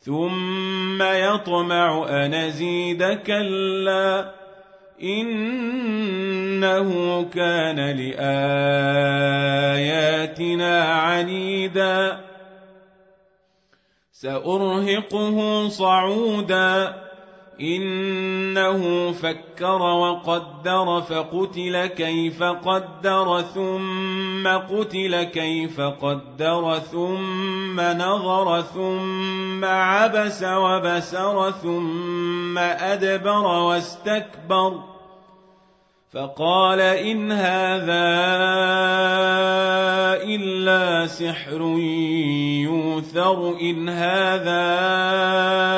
ثم يطمع أن أزيد كلا إنه كان لآياتنا عنيدا سأرهقه صعودا إنه فكر وقدر فقتل كيف قدر ثم قتل كيف قدر ثم نظر ثم عبس وبسر ثم أدبر واستكبر فقال إن هذا إلا سحر يوثر إن هذا إلا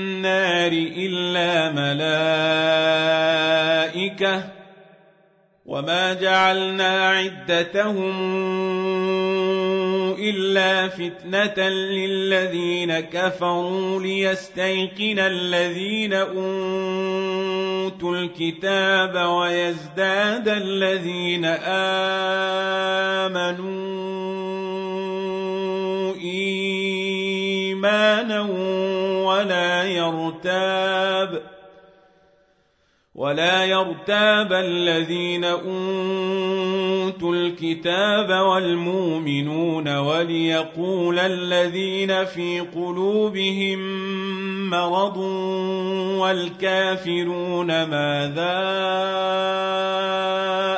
النار إلا ملائكة وما جعلنا عدتهم إلا فتنة للذين كفروا ليستيقن الذين أوتوا الكتاب ويزداد الذين آمنوا إيمانا ولا يرتاب ولا يرتاب الذين أوتوا الكتاب والمؤمنون وليقول الذين في قلوبهم مرض والكافرون ماذا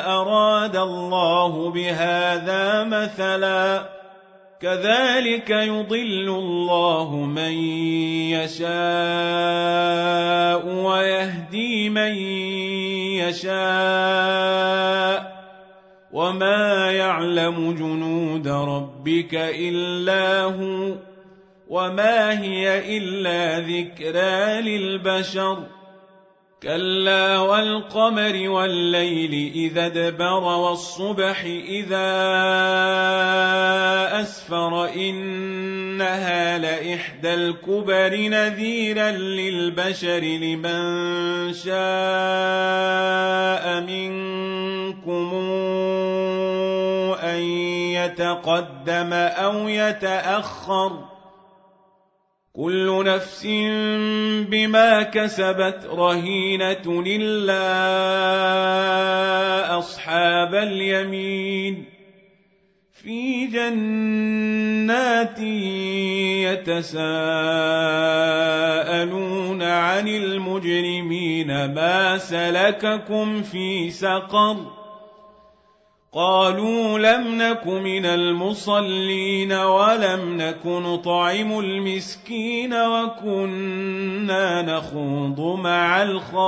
أراد الله بهذا مثلا كذلك يضل الله من يشاء ويهدي من يشاء وما يعلم جنود ربك إلا هو وما هي إلا ذكرى للبشر كلا والقمر والليل إذا ادبر والصبح أسفر إنها لإحدى الكبر نذيرا للبشر لمن شاء منكم أن يتقدم أو يتأخر ۖ كل نفس بما كسبت رهينة إلا أصحاب اليمين في جنات يتساءلون عن المجرمين ما سلككم في سقر قالوا لم نك من المصلين ولم نك نطعم المسكين وكنا نخوض مع الخائضين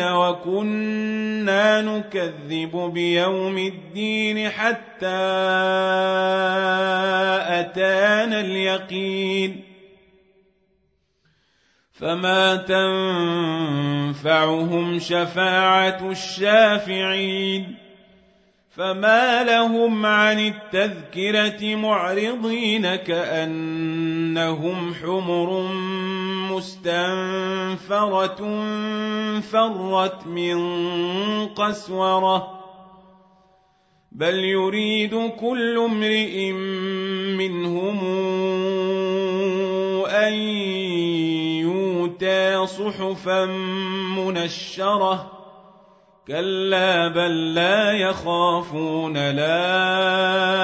وكنا نكذب بيوم الدين حتى أتانا اليقين فما تنفعهم شفاعة الشافعين فما لهم عن التذكرة معرضين كأنهم حمر مستنفرة فرت من قسوره بل يريد كل امرئ منهم ان يؤتى صحفا منشرة. كلا بل لا يخافون الآخرة.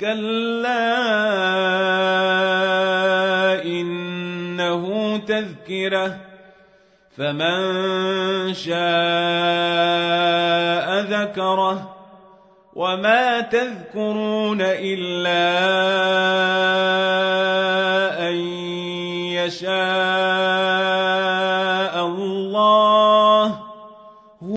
كلا إنه تذكرة. فمن شاء ذكره. وما تذكرون ان يشاء.